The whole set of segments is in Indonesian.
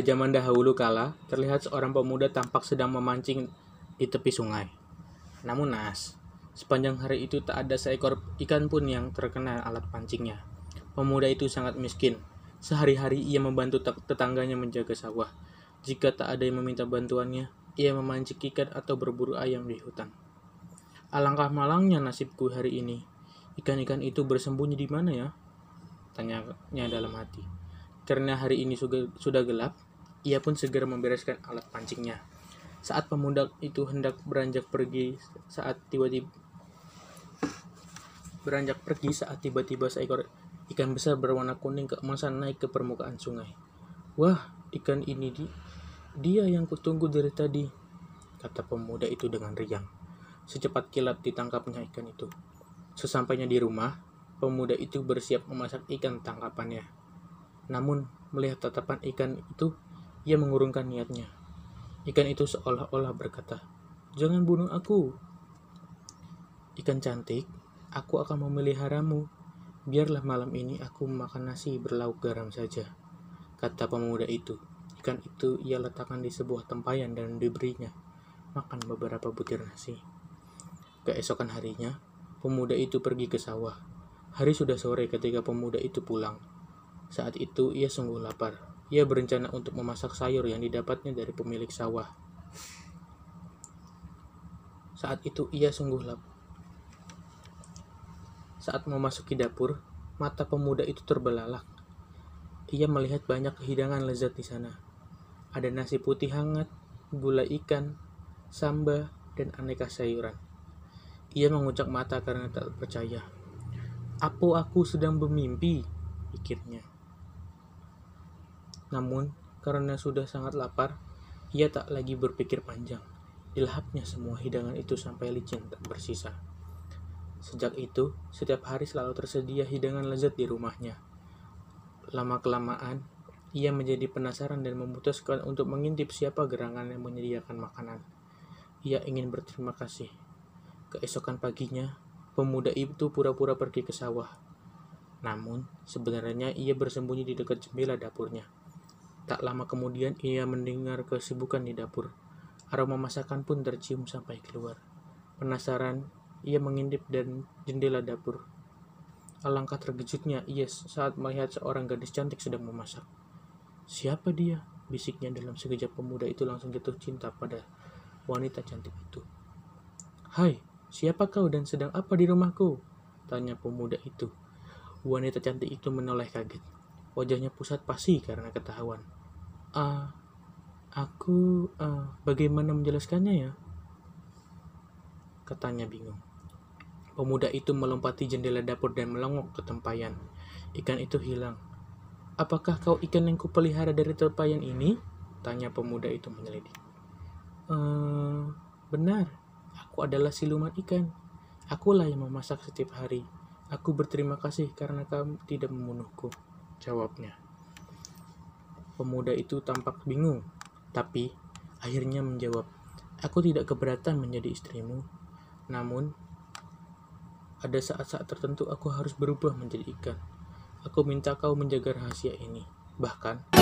Pada zaman dahulu kala, terlihat seorang pemuda tampak sedang memancing di tepi sungai. Namun nas, sepanjang hari itu tak ada seekor ikan pun yang terkena alat pancingnya. Pemuda itu sangat miskin. Sehari-hari ia membantu tetangganya menjaga sawah. Jika tak ada yang meminta bantuannya, ia memancing ikan atau berburu ayam di hutan. Alangkah malangnya nasibku hari ini. Ikan-ikan itu bersembunyi di mana ya? Tanyanya dalam hati. Karena hari ini sudah gelap, ia pun segera membereskan alat pancingnya. Saat pemuda itu hendak beranjak pergi, saat tiba-tiba beranjak pergi saat tiba-tiba seekor ikan besar berwarna kuning keemasan naik ke permukaan sungai. Wah, ikan ini di dia yang kutunggu dari tadi, kata pemuda itu dengan riang. Secepat kilat ditangkapnya ikan itu. Sesampainya di rumah, pemuda itu bersiap memasak ikan tangkapannya. Namun, melihat tatapan ikan itu, ia mengurungkan niatnya. Ikan itu seolah-olah berkata, Jangan bunuh aku. Ikan cantik, aku akan memeliharamu. Biarlah malam ini aku makan nasi berlauk garam saja, kata pemuda itu. Ikan itu ia letakkan di sebuah tempayan dan diberinya makan beberapa butir nasi. Keesokan harinya, pemuda itu pergi ke sawah. Hari sudah sore ketika pemuda itu pulang. Saat itu ia sungguh lapar. Ia berencana untuk memasak sayur yang didapatnya dari pemilik sawah. Saat itu ia sungguh lapar. Saat memasuki dapur, mata pemuda itu terbelalak. Ia melihat banyak hidangan lezat di sana. Ada nasi putih hangat, gula ikan, samba, dan aneka sayuran. Ia mengucap mata karena tak percaya. Apa aku sedang bermimpi? pikirnya. Namun, karena sudah sangat lapar, ia tak lagi berpikir panjang. Dilahapnya semua hidangan itu sampai licin tak bersisa. Sejak itu, setiap hari selalu tersedia hidangan lezat di rumahnya. Lama-kelamaan, ia menjadi penasaran dan memutuskan untuk mengintip siapa gerangan yang menyediakan makanan. Ia ingin berterima kasih. Keesokan paginya, pemuda itu pura-pura pergi ke sawah. Namun, sebenarnya ia bersembunyi di dekat jendela dapurnya. Tak lama kemudian ia mendengar kesibukan di dapur. Aroma masakan pun tercium sampai keluar. Penasaran, ia mengintip dan jendela dapur. Alangkah terkejutnya ia saat melihat seorang gadis cantik sedang memasak. Siapa dia? Bisiknya dalam sekejap pemuda itu langsung jatuh cinta pada wanita cantik itu. Hai, siapa kau dan sedang apa di rumahku? Tanya pemuda itu. Wanita cantik itu menoleh kaget. Wajahnya pusat pasi karena ketahuan. Uh, aku uh, bagaimana menjelaskannya ya? Katanya bingung. Pemuda itu melompati jendela dapur dan melongok ke tempayan. Ikan itu hilang. Apakah kau ikan yang kupelihara dari tempayan ini? Tanya pemuda itu menyelidik. Uh, benar, aku adalah siluman ikan. Akulah yang memasak setiap hari. Aku berterima kasih karena kamu tidak membunuhku. Jawabnya. Pemuda itu tampak bingung, tapi akhirnya menjawab, Aku tidak keberatan menjadi istrimu. Namun, ada saat-saat tertentu aku harus berubah menjadi ikan. Aku minta kau menjaga rahasia ini. Bahkan,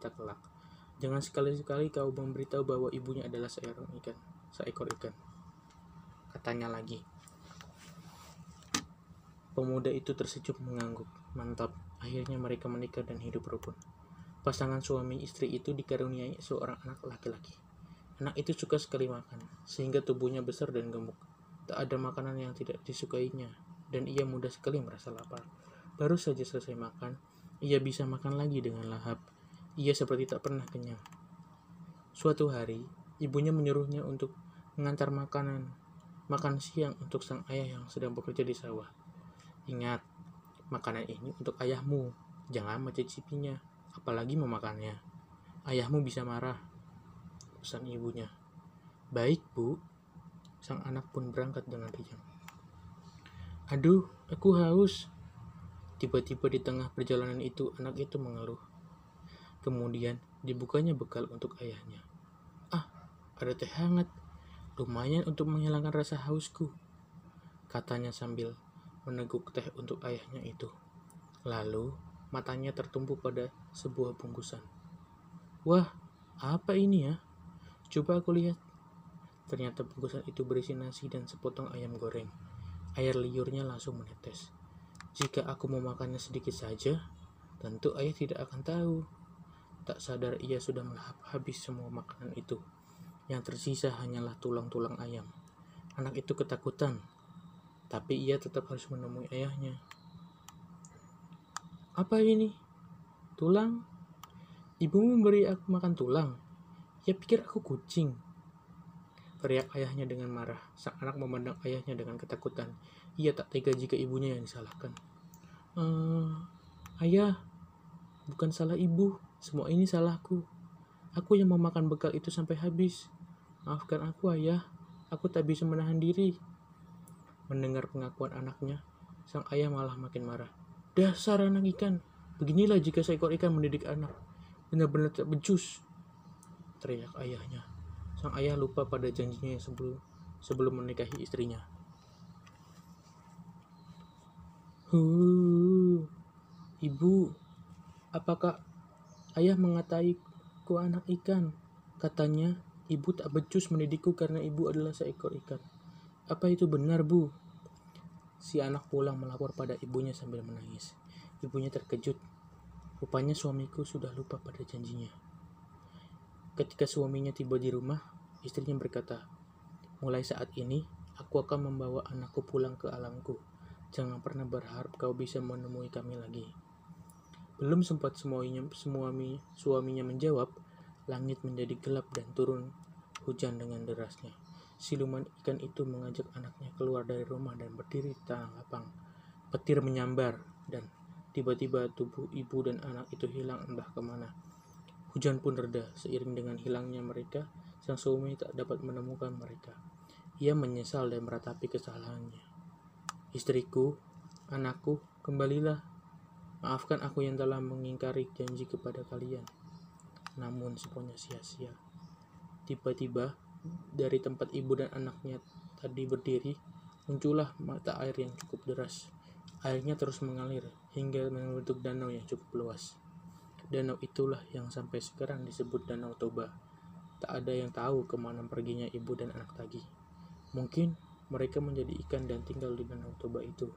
kita kelak. Jangan sekali-sekali kau memberitahu bahwa ibunya adalah seorang ikan, seekor ikan. Katanya lagi. Pemuda itu tersenyum mengangguk. Mantap, akhirnya mereka menikah dan hidup rukun. Pasangan suami istri itu dikaruniai seorang anak laki-laki. Anak itu suka sekali makan, sehingga tubuhnya besar dan gemuk. Tak ada makanan yang tidak disukainya, dan ia mudah sekali merasa lapar. Baru saja selesai makan, ia bisa makan lagi dengan lahap. Ia seperti tak pernah kenyang. Suatu hari, ibunya menyuruhnya untuk mengantar makanan makan siang untuk sang ayah yang sedang bekerja di sawah. Ingat, makanan ini untuk ayahmu. Jangan mencicipinya, apalagi memakannya. Ayahmu bisa marah pesan ibunya. Baik, Bu. Sang anak pun berangkat dengan riang. Aduh, aku haus. Tiba-tiba di tengah perjalanan itu, anak itu mengeluh. Kemudian, dibukanya bekal untuk ayahnya. Ah, ada teh hangat. Lumayan untuk menghilangkan rasa hausku. Katanya sambil meneguk teh untuk ayahnya itu. Lalu, matanya tertumpu pada sebuah bungkusan. Wah, apa ini ya? Coba aku lihat. Ternyata bungkusan itu berisi nasi dan sepotong ayam goreng. Air liurnya langsung menetes. Jika aku mau makannya sedikit saja, tentu ayah tidak akan tahu. Tak sadar ia sudah melahap habis semua makanan itu. Yang tersisa hanyalah tulang-tulang ayam. Anak itu ketakutan, tapi ia tetap harus menemui ayahnya. Apa ini? Tulang? Ibumu memberi aku makan tulang. Ya pikir aku kucing. Teriak ayahnya dengan marah. Sang anak memandang ayahnya dengan ketakutan. Ia tak tega jika ibunya yang disalahkan. Uh, ayah, bukan salah ibu. Semua ini salahku. Aku yang memakan bekal itu sampai habis. Maafkan aku, ayah. Aku tak bisa menahan diri. Mendengar pengakuan anaknya, sang ayah malah makin marah. Dasar anak ikan. Beginilah jika seekor ikan mendidik anak. Benar-benar tak becus teriak ayahnya. Sang ayah lupa pada janjinya sebelum sebelum menikahi istrinya. Huh, ibu, apakah ayah ku anak ikan? Katanya, ibu tak becus mendidikku karena ibu adalah seekor ikan. Apa itu benar, Bu? Si anak pulang melapor pada ibunya sambil menangis. Ibunya terkejut. Rupanya suamiku sudah lupa pada janjinya. Ketika suaminya tiba di rumah, istrinya berkata, Mulai saat ini, aku akan membawa anakku pulang ke alamku. Jangan pernah berharap kau bisa menemui kami lagi. Belum sempat semuanya, suami, suaminya menjawab, langit menjadi gelap dan turun hujan dengan derasnya. Siluman ikan itu mengajak anaknya keluar dari rumah dan berdiri di tanah lapang. Petir menyambar dan tiba-tiba tubuh ibu dan anak itu hilang entah ke mana. Hujan pun reda seiring dengan hilangnya mereka, sang suami tak dapat menemukan mereka. Ia menyesal dan meratapi kesalahannya. Istriku, anakku, kembalilah. Maafkan aku yang telah mengingkari janji kepada kalian. Namun semuanya sia-sia. Tiba-tiba, dari tempat ibu dan anaknya tadi berdiri, muncullah mata air yang cukup deras. Airnya terus mengalir hingga membentuk danau yang cukup luas. Danau itulah yang sampai sekarang disebut Danau Toba. Tak ada yang tahu ke mana perginya ibu dan anak tadi. Mungkin mereka menjadi ikan dan tinggal di Danau Toba itu.